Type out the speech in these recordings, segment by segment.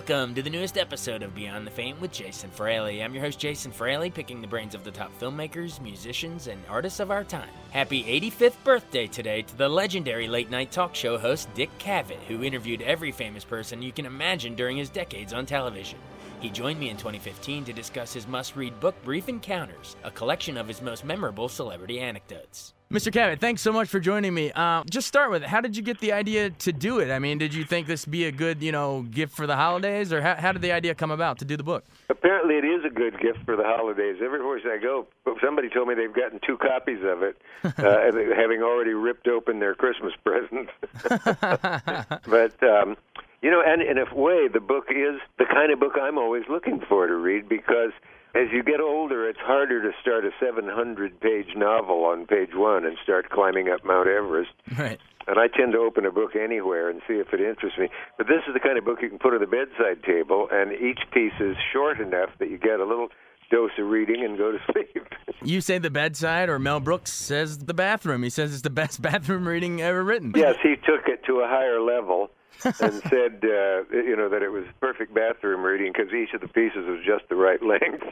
Welcome to the newest episode of Beyond the Fame with Jason Fraley. I'm your host, Jason Fraley, picking the brains of the top filmmakers, musicians, and artists of our time. Happy 85th birthday today to the legendary late night talk show host Dick Cavett, who interviewed every famous person you can imagine during his decades on television. He joined me in 2015 to discuss his must read book, Brief Encounters, a collection of his most memorable celebrity anecdotes. Mr. Cavett, thanks so much for joining me. Uh, just start with it. how did you get the idea to do it? I mean, did you think this be a good, you know, gift for the holidays, or how, how did the idea come about to do the book? Apparently, it is a good gift for the holidays. Everywhere I go, somebody told me they've gotten two copies of it, uh, having already ripped open their Christmas presents. but um, you know, and in a way, the book is the kind of book I'm always looking for to read because as you get older, it's harder to start a 700 page novel on page one and start climbing up Mount Everest. Right. And I tend to open a book anywhere and see if it interests me. But this is the kind of book you can put on the bedside table, and each piece is short enough that you get a little dose of reading and go to sleep. You say the bedside, or Mel Brooks says the bathroom. He says it's the best bathroom reading ever written. Yes, he took it to a higher level and said, uh, you know, that it was perfect bathroom reading because each of the pieces was just the right length.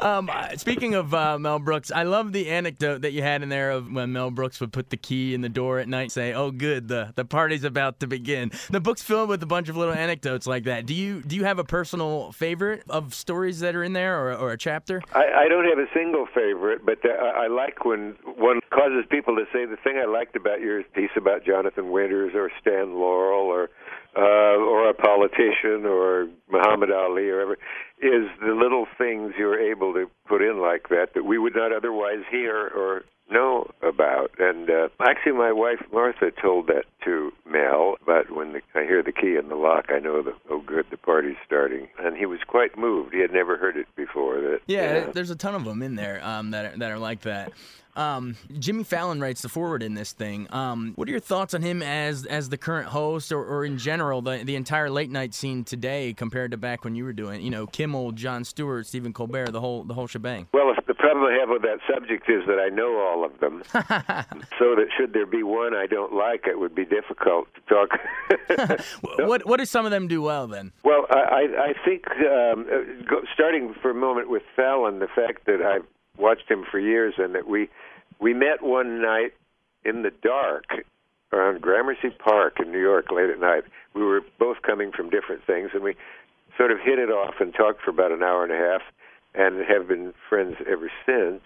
um, speaking of uh, Mel Brooks, I love the anecdote that you had in there of when Mel Brooks would put the key in the door at night, and say, "Oh, good, the the party's about to begin." The book's filled with a bunch of little anecdotes like that. Do you do you have a personal favorite of stories that are in there, or, or a chapter? I, I don't have a single favorite, but uh, I like when one causes people to say the thing I liked about your piece about Jonathan Winters or Stan Laurel or uh, or a politician or Muhammad Ali or whatever is the little things you're able to put in like that that we would not otherwise hear or know about. And uh, actually, my wife Martha told that to Mel. But when the, I hear the key in the lock, I know that oh, good, the party's starting. And he was quite moved. He had never heard it before. That yeah, there's a ton of them in there um, that are, that are like that. Um, Jimmy Fallon writes the foreword in this thing. Um, what are your thoughts on him as as the current host, or, or in general the the entire late night scene today compared to back when you were doing? You know, Kimmel, Jon Stewart, Stephen Colbert, the whole the whole shebang. Well, the problem I have with that subject is that I know all of them, so that should there be one I don't like, it would be difficult to talk. what what do some of them do well then? Well, I I think um, uh, starting for a moment with Fallon, the fact that I've watched him for years and that we we met one night in the dark around Gramercy Park in New York late at night. We were both coming from different things, and we sort of hit it off and talked for about an hour and a half, and have been friends ever since.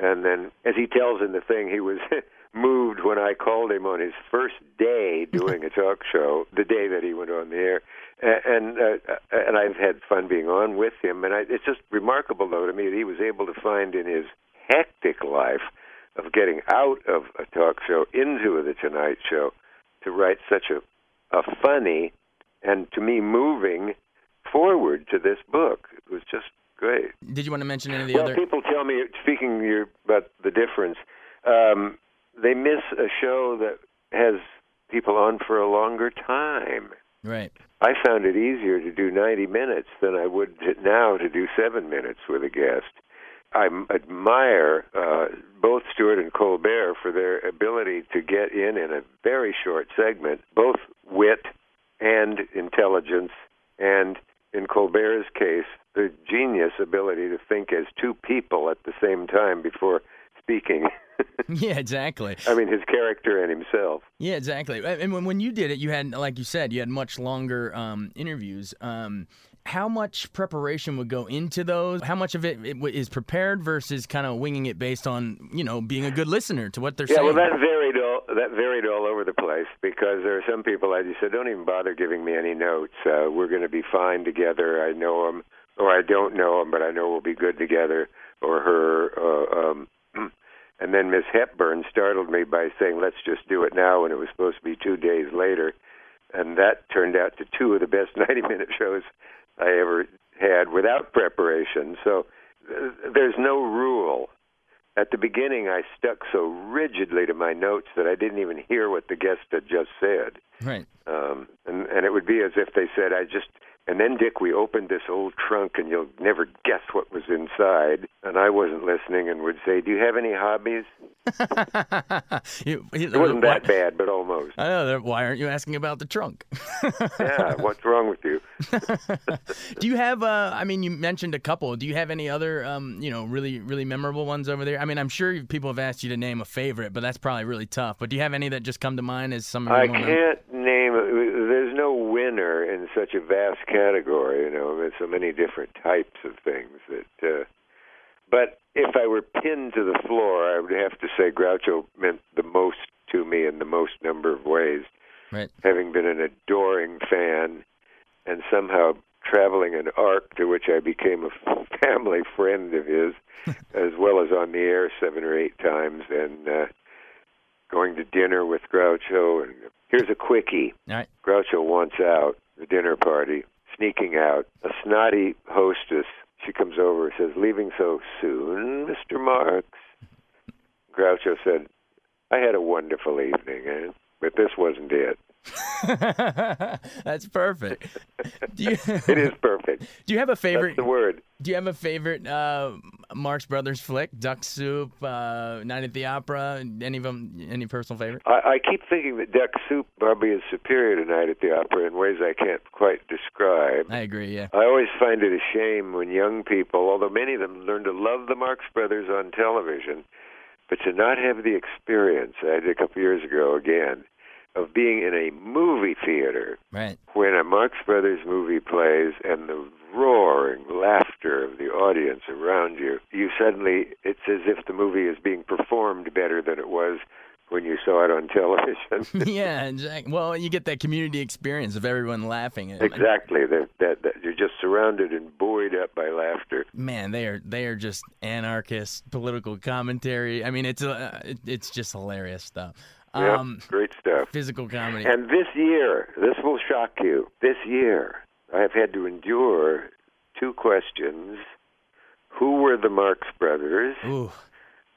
And then, as he tells in the thing, he was moved when I called him on his first day doing a talk show, the day that he went on the air. And uh, and I've had fun being on with him, and I, it's just remarkable though to me that he was able to find in his hectic life of getting out of a talk show into the Tonight Show to write such a, a funny and to me moving foreword to this book. It was just great. Did you want to mention any of the well, other? people tell me, speaking about the difference, um, they miss a show that has people on for a longer time. Right. I found it easier to do 90 minutes than I would now to do seven minutes with a guest. I admire uh, both Stewart and Colbert for their ability to get in in a very short segment, both wit and intelligence, and in Colbert's case, the genius ability to think as two people at the same time before speaking. yeah, exactly. I mean, his character and himself. Yeah, exactly. And when, when you did it, you had, like you said, you had much longer um, interviews. Um, how much preparation would go into those? How much of it is prepared versus kind of winging it based on you know being a good listener to what they're yeah, saying? well, that varied all that varied all over the place because there are some people I just said, don't even bother giving me any notes. Uh, we're going to be fine together. I know them, or I don't know them, but I know we'll be good together. Or her. Uh, um, and then Miss Hepburn startled me by saying, "Let's just do it now," when it was supposed to be two days later, and that turned out to two of the best ninety-minute shows I ever had without preparation. So uh, there's no rule at the beginning I stuck so rigidly to my notes that I didn't even hear what the guest had just said. Right. Um, and and it would be as if they said, "I just." And then Dick, we opened this old trunk, and you'll never guess what was inside. And I wasn't listening, and would say, "Do you have any hobbies?" you, it wasn't that bad, but almost. I know. Why aren't you asking about the trunk? yeah, what's wrong with you? Do you have? Uh, I mean, you mentioned a couple. Do you have any other, um, you know, really, really memorable ones over there? I mean, I'm sure people have asked you to name a favorite, but that's probably really tough. But do you have any that just come to mind as some? I can't name. There's no winner in such a vast category. You know, there's so many different types of things that. Uh, but if I were pinned to the floor, I would have to say Groucho meant the most to me in the most number of ways. Right. Having been an adoring fan and somehow traveling an arc to which I became a family friend of his, as well as on the air seven or eight times, and uh, going to dinner with Groucho. And here's a quickie: right. Groucho wants out the dinner party, sneaking out. A snotty hostess she comes over and says, Leaving so soon, Mr. Marx? Groucho said, I had a wonderful evening, eh? but this wasn't it. That's perfect. You, it is perfect. Do you have a favorite? That's the word. Do you have a favorite uh, Marx Brothers flick? Duck Soup, uh, Night at the Opera. Any of them? Any personal favorite? I, I keep thinking that Duck Soup probably is superior to Night at the Opera in ways I can't quite describe. I agree. Yeah. I always find it a shame when young people, although many of them learn to love the Marx Brothers on television, but to not have the experience I did a couple years ago again of being in a movie theater right. when a Marx Brothers movie plays and the roaring laughter of the audience around you, you suddenly, it's as if the movie is being performed better than it was when you saw it on television. yeah, exactly. Well, you get that community experience of everyone laughing. Exactly. That, that, that you're just surrounded and buoyed up by laughter. Man, they are they are just anarchist political commentary. I mean, it's uh, it's just hilarious stuff. Um, great stuff. Physical comedy. And this year, this will shock you. This year, I have had to endure two questions. Who were the Marx Brothers? Ooh.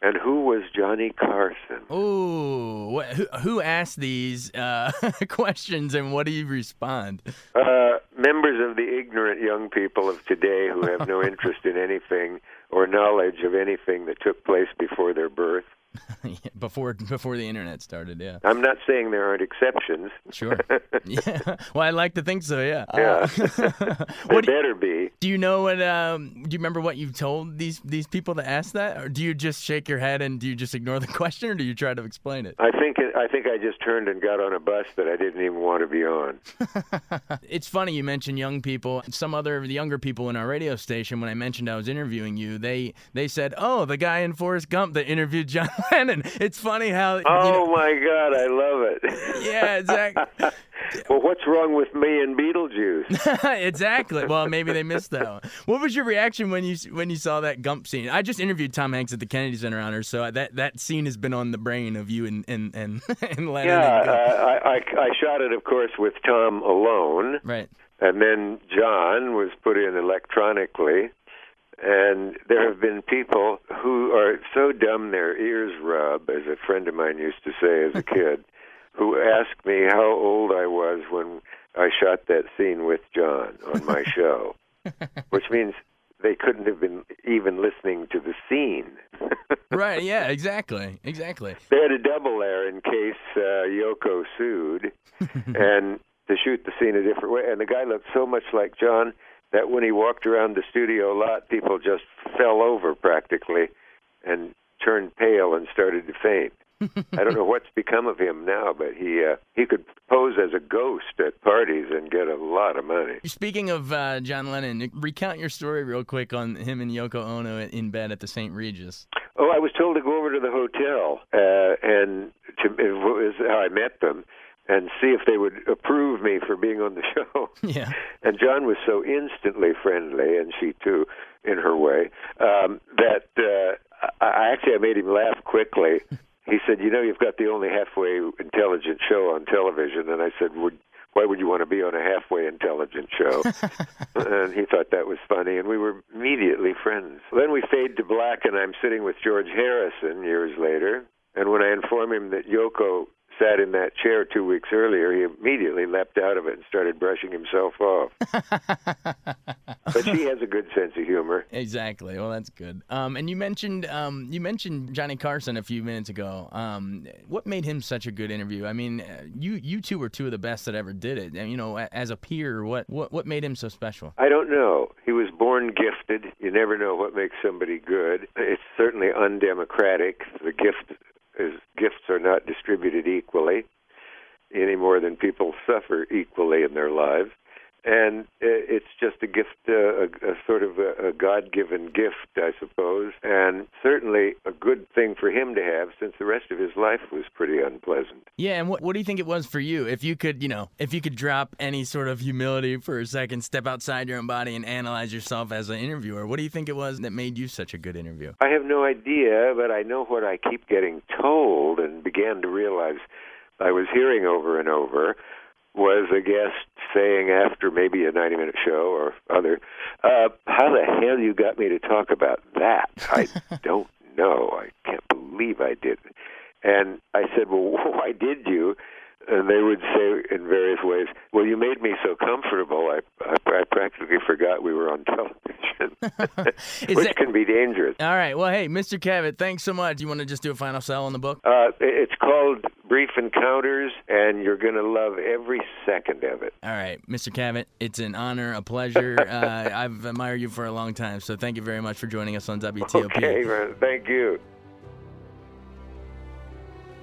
And who was Johnny Carson? Ooh, who, who asked these uh, questions and what do you respond? Uh, members of the ignorant young people of today who have no interest in anything or knowledge of anything that took place before their birth. before before the internet started, yeah. I'm not saying there aren't exceptions. Sure. yeah. Well, I like to think so. Yeah. Yeah. Uh, what better be. Do you know what? Um, do you remember what you told these these people to ask that, or do you just shake your head and do you just ignore the question, or do you try to explain it? I think it, I think I just turned and got on a bus that I didn't even want to be on. it's funny you mentioned young people. Some other the younger people in our radio station, when I mentioned I was interviewing you, they they said, "Oh, the guy in Forrest Gump that interviewed John Lennon." It's funny how. Oh you know, my God, I love it. Yeah, exactly. well, what's wrong with me and Beetlejuice? exactly. Well, maybe they missed that one. What was your reaction when you when you saw that Gump scene? I just interviewed Tom Hanks at the Kennedy Center Honors, so that that scene has been on the brain of you and and and, and Lennon. Yeah, and uh, I, I I shot it, of course, with Tom alone. Right. And then John was put in electronically. And there have been people who are so dumb their ears rub, as a friend of mine used to say as a kid, who asked me how old I was when I shot that scene with John on my show, which means they couldn't have been even listening to the scene. right, yeah, exactly. Exactly. They had a double there in case uh, Yoko sued and to shoot the scene a different way. And the guy looked so much like John that when he walked around the studio lot, people just fell over practically and turned pale and started to faint. I don't know what's become of him now, but he uh, he could pose as a ghost at parties and get a lot of money. Speaking of uh, John Lennon, recount your story real quick on him and Yoko Ono in bed at the St. Regis. Oh, I was told to go over to the hotel uh, and to it was how I met them and see if they would approve me for being on the show. Yeah. And John was so instantly friendly, and she too, in her way, um, that uh, I actually I made him laugh quickly. He said, "You know, you've got the only halfway intelligent show on television." And I said, "Would why would you want to be on a halfway intelligent show?" and he thought that was funny, and we were immediately friends. Then we fade to black, and I'm sitting with George Harrison years later. And when I inform him that Yoko sat in that chair two weeks earlier, he immediately leapt out of it and started brushing himself off. but she has a good sense of humor. Exactly. Well, that's good. Um, and you mentioned um, you mentioned Johnny Carson a few minutes ago. Um, what made him such a good interview? I mean, uh, you you two were two of the best that ever did it. And, you know, as a peer, what, what what made him so special? I don't know. He was born gifted. You never know what makes somebody good. It's certainly undemocratic. The gift is gifts are not distributed equally any more than people suffer equally in their lives and it's just a gift, uh, a, a sort of a, a God-given gift, I suppose, and certainly a good thing for him to have, since the rest of his life was pretty unpleasant. Yeah, and what what do you think it was for you? If you could, you know, if you could drop any sort of humility for a second, step outside your own body, and analyze yourself as an interviewer, what do you think it was that made you such a good interview? I have no idea, but I know what I keep getting told, and began to realize I was hearing over and over was a guest saying after maybe a 90 minute show or other, uh, how the hell you got me to talk about that? I don't know. I can't believe I did. And I said, well, why did you? and they would say in various ways, "Well, you made me so comfortable, I I, I practically forgot we were on television," which that... can be dangerous. All right. Well, hey, Mr. Cavett, thanks so much. You want to just do a final sell on the book? Uh, it's called Brief Encounters, and you're going to love every second of it. All right, Mr. Cavett, it's an honor, a pleasure. uh, I've admired you for a long time, so thank you very much for joining us on WTOP. Okay, man. Thank you.